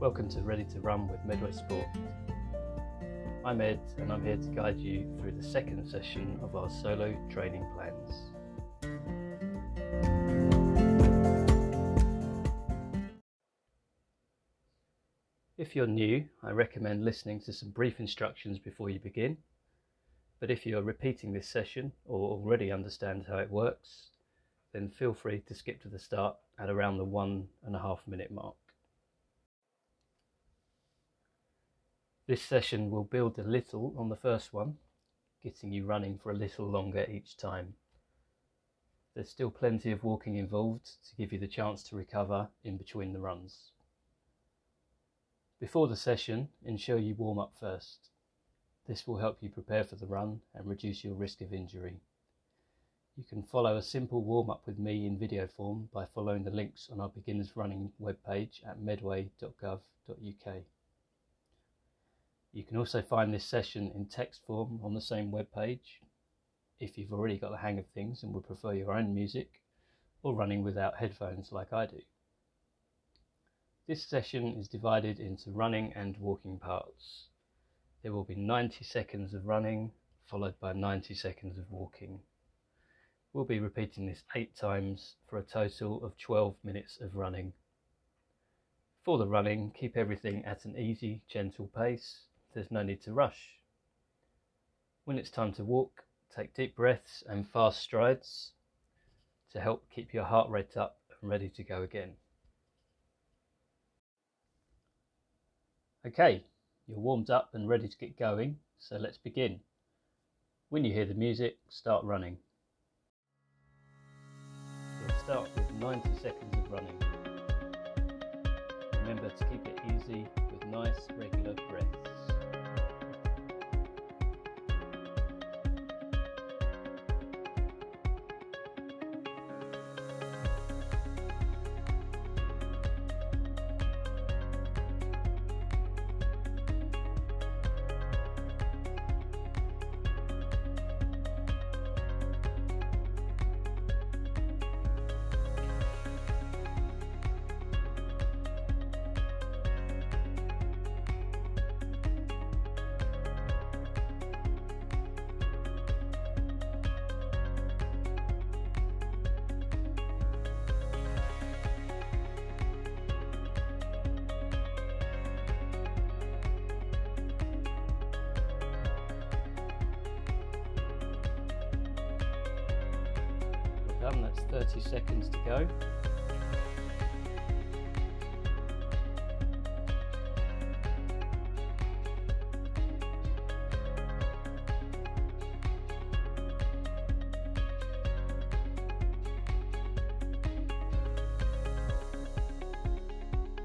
Welcome to Ready to Run with Medway Sport. I'm Ed and I'm here to guide you through the second session of our solo training plans. If you're new, I recommend listening to some brief instructions before you begin. But if you're repeating this session or already understand how it works, then feel free to skip to the start at around the one and a half minute mark. This session will build a little on the first one, getting you running for a little longer each time. There's still plenty of walking involved to give you the chance to recover in between the runs. Before the session, ensure you warm up first. This will help you prepare for the run and reduce your risk of injury. You can follow a simple warm-up with me in video form by following the links on our beginners running webpage at medway.gov.uk. You can also find this session in text form on the same webpage if you've already got the hang of things and would prefer your own music or running without headphones like I do. This session is divided into running and walking parts. There will be 90 seconds of running followed by 90 seconds of walking. We'll be repeating this 8 times for a total of 12 minutes of running. For the running, keep everything at an easy, gentle pace. There's no need to rush. When it's time to walk, take deep breaths and fast strides to help keep your heart rate up and ready to go again. Okay, you're warmed up and ready to get going, so let's begin. When you hear the music, start running. We'll start with 90 seconds of running. Remember to keep it easy with nice regular breaths. Done, that's 30 seconds to go.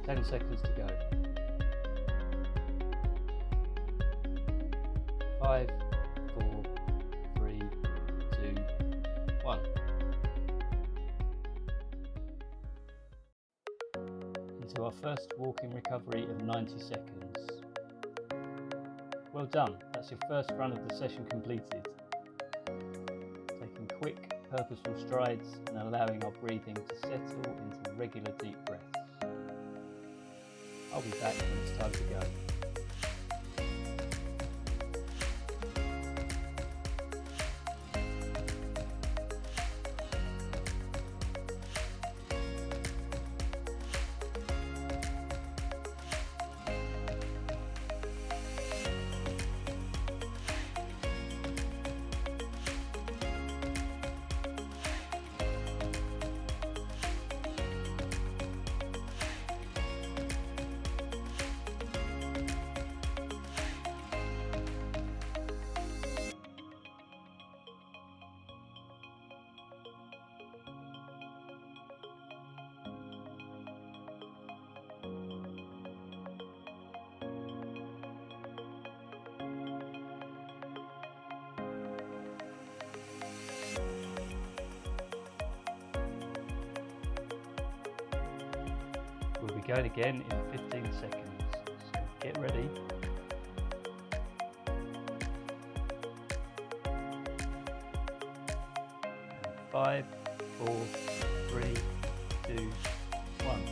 Ten seconds to go. Five, first walking recovery of 90 seconds. Well done, that's your first run of the session completed. Taking quick, purposeful strides and allowing our breathing to settle into regular deep breaths. I'll be back when it's time to go. going again in 15 seconds. So get ready. And five, four, three, two, one.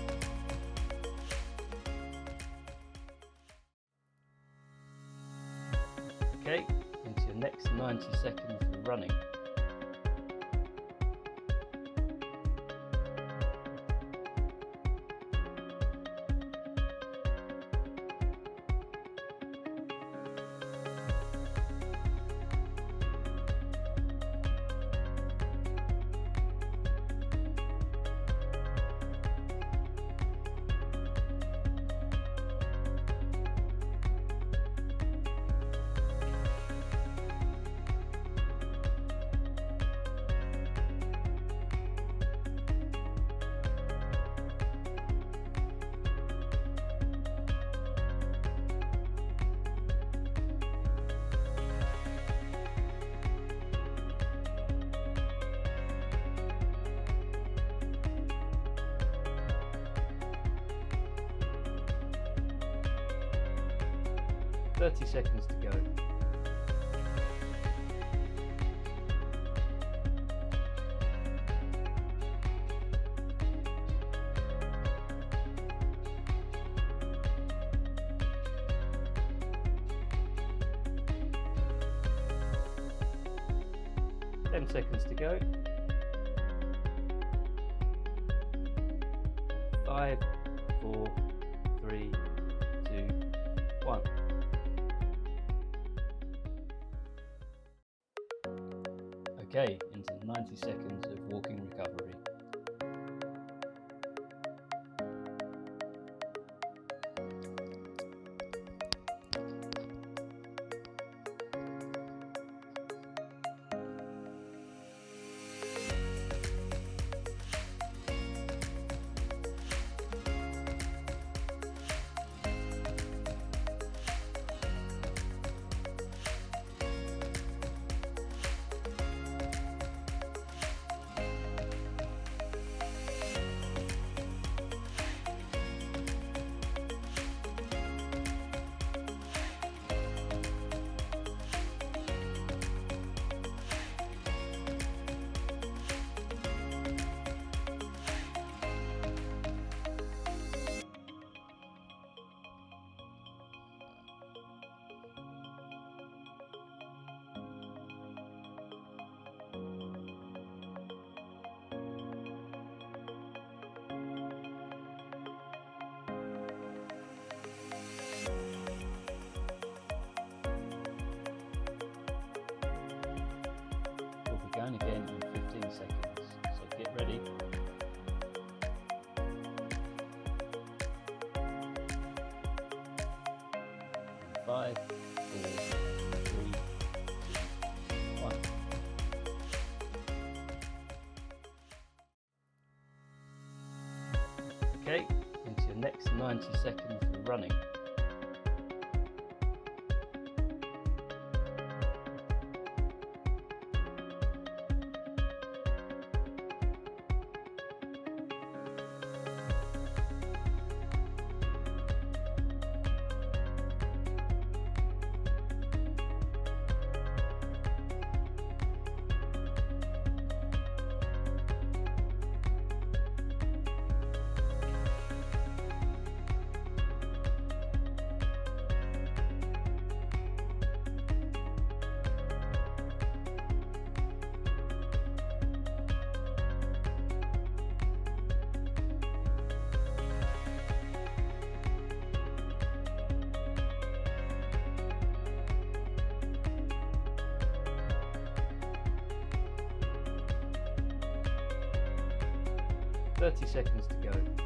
Okay, into your next 90 seconds of running. 30 seconds Okay, into 90 seconds of walking recovery. Okay, into your next 90 seconds of running. 30 seconds to go.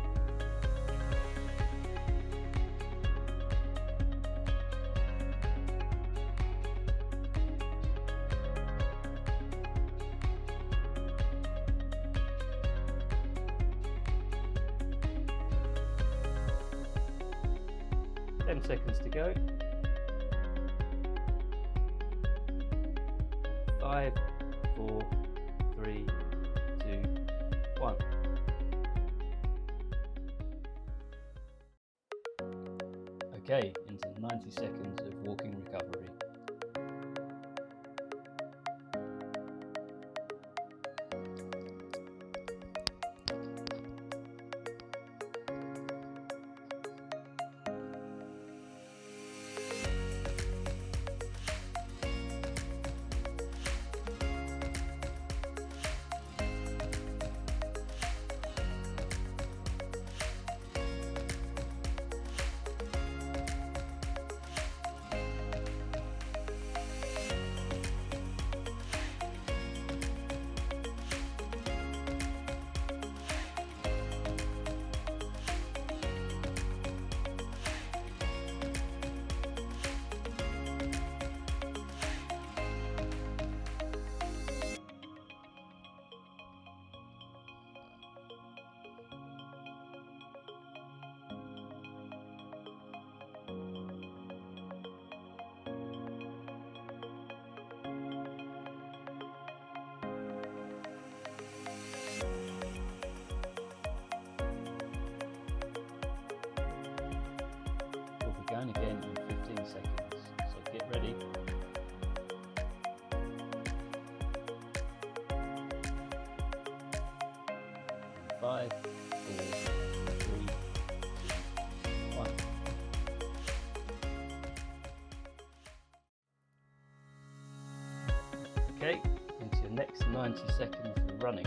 Okay, into your next 90 seconds of running.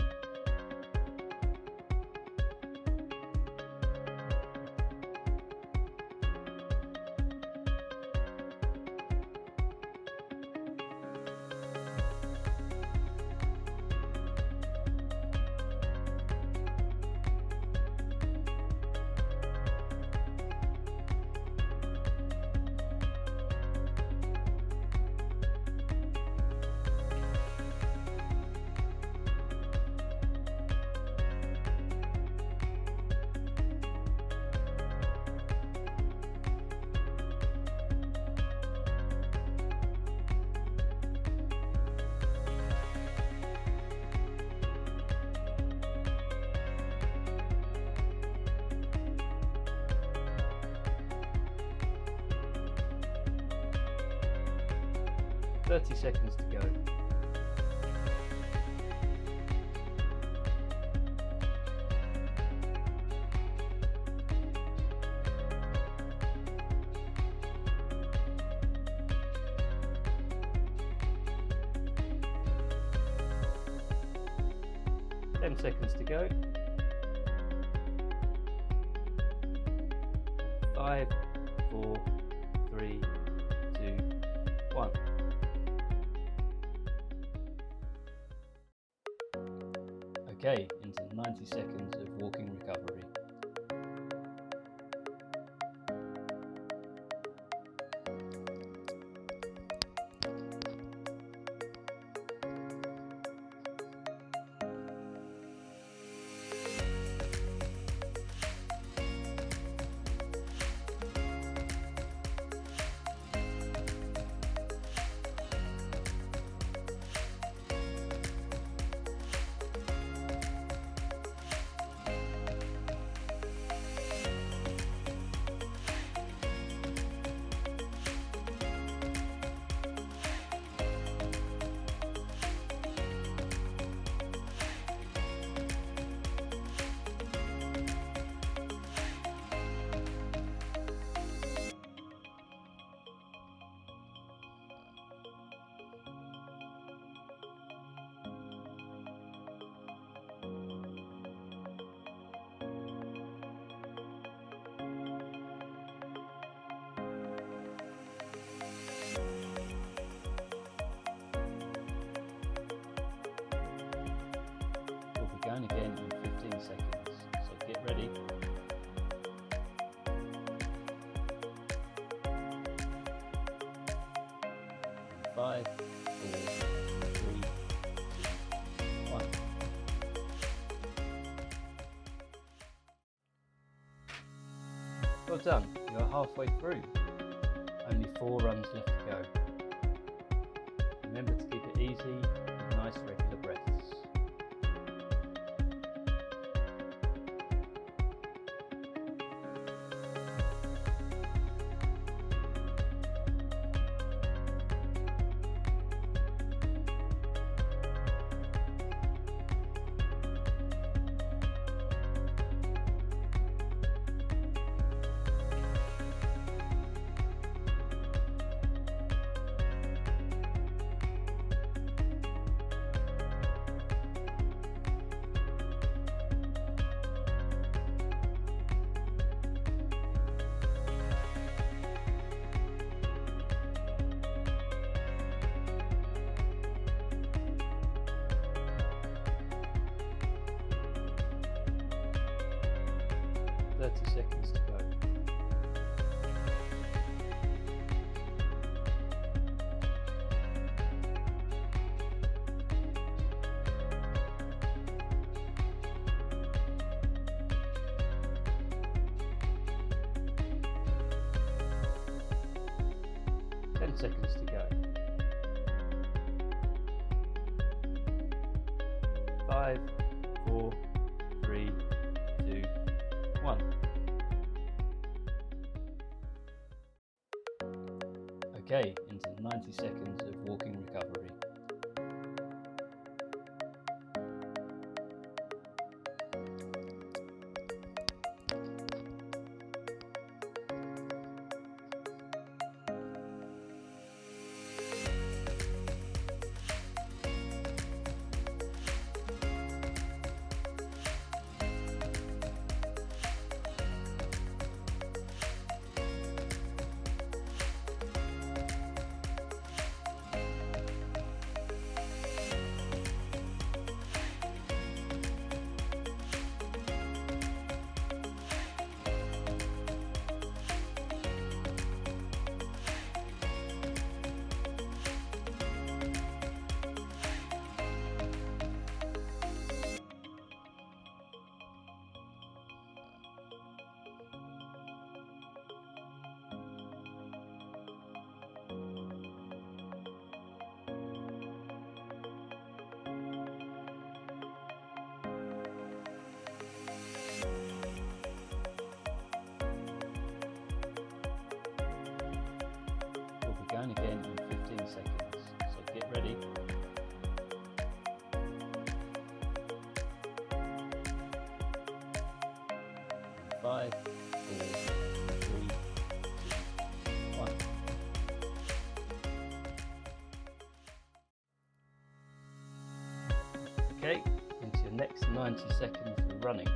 Thirty seconds to go. Five, four, three, one. Well done, you're halfway through. Only four runs left to go. Remember to keep it easy nice regular 30 seconds to go. seconds Okay, into 90 seconds 90 seconds of running.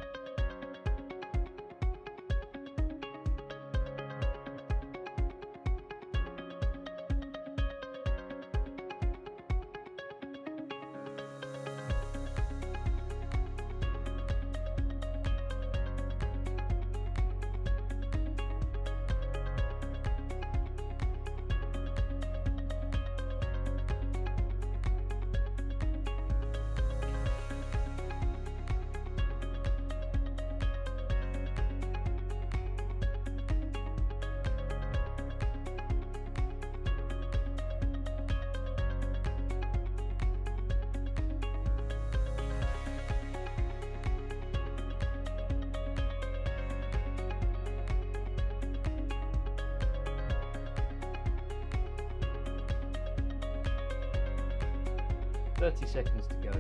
Thirty seconds to go.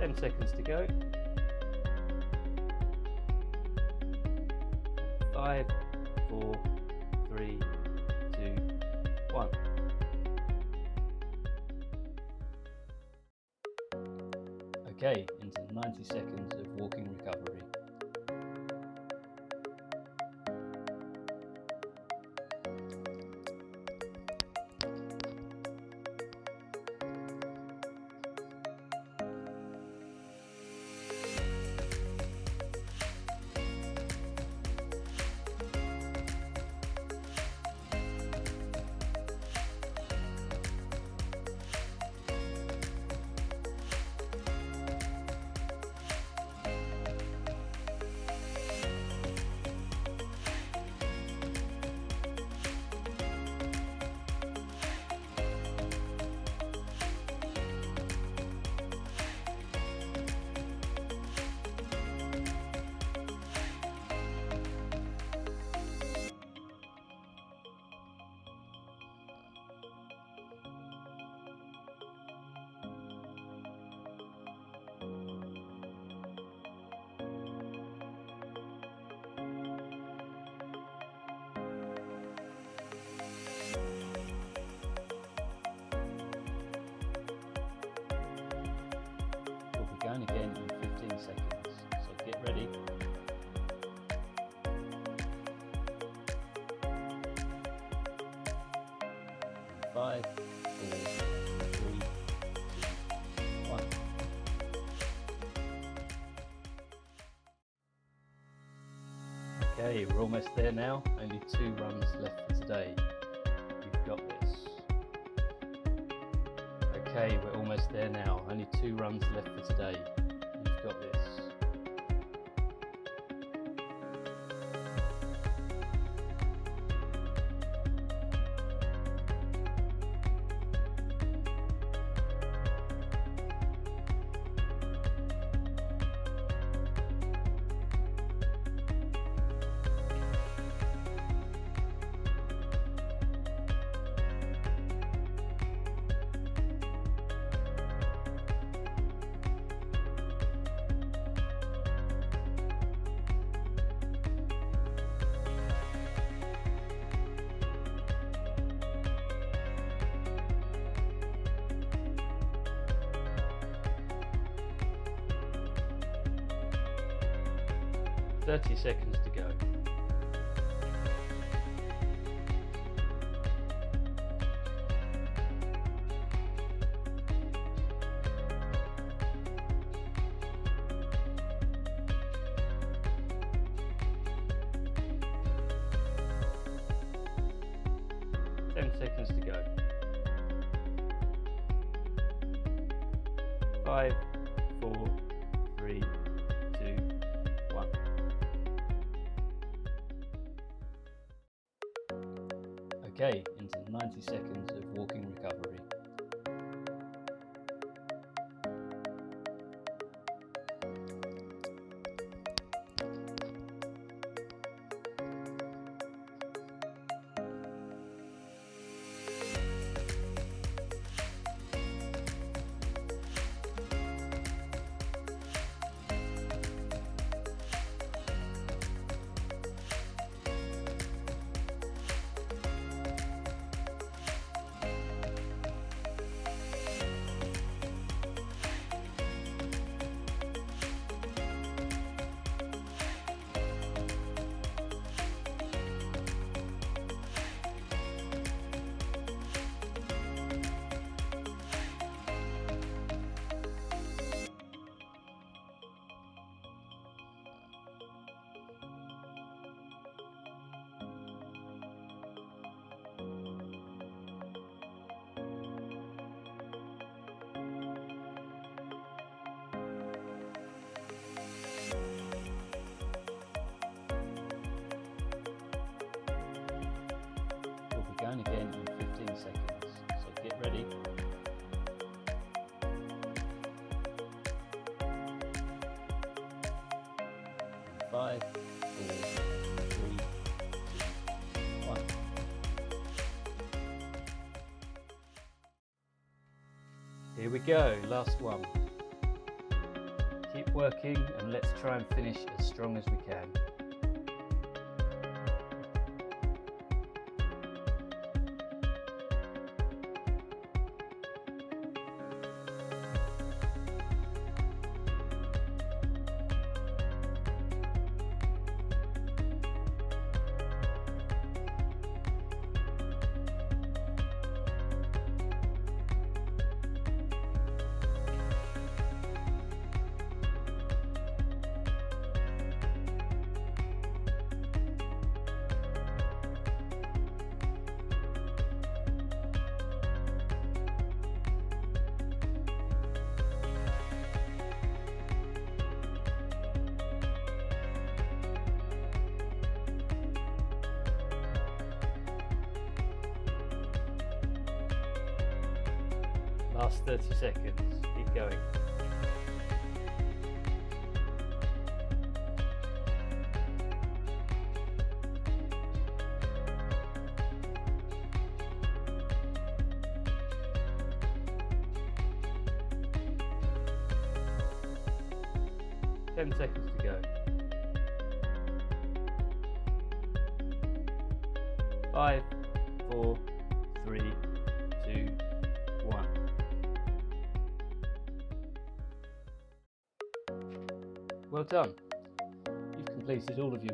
Ten seconds to go. Five, four, three, two, one. Okay, into 90 seconds of walking recovery. Seconds, so get ready. Five, four, three, one. Okay, we're almost there now. Only two runs left for today. You've got this. Okay, we're almost there now. Only two runs left for today. 30 seconds. Okay, into 90 seconds of walking recovery. Five, four, three, one. Here we go, last one. Keep working and let's try and finish as strong as we can. Last 30 seconds. Keep going.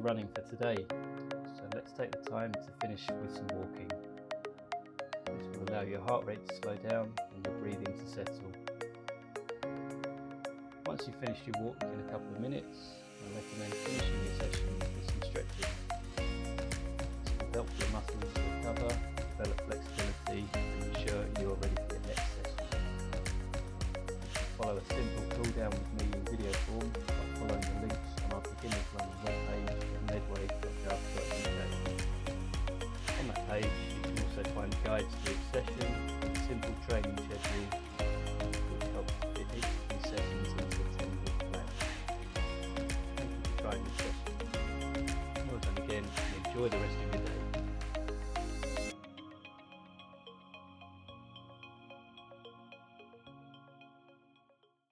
Running for today. So let's take the time to finish with some walking. This will allow your heart rate to slow down and your breathing to settle. Once you've finished your walk in a couple of minutes, I recommend finishing your session with some stretching. This will help your muscles recover, develop flexibility and ensure you're ready for your next session. Follow a simple cool down with me in video form by following the links on. On that page you can also find guides to each session simple training schedule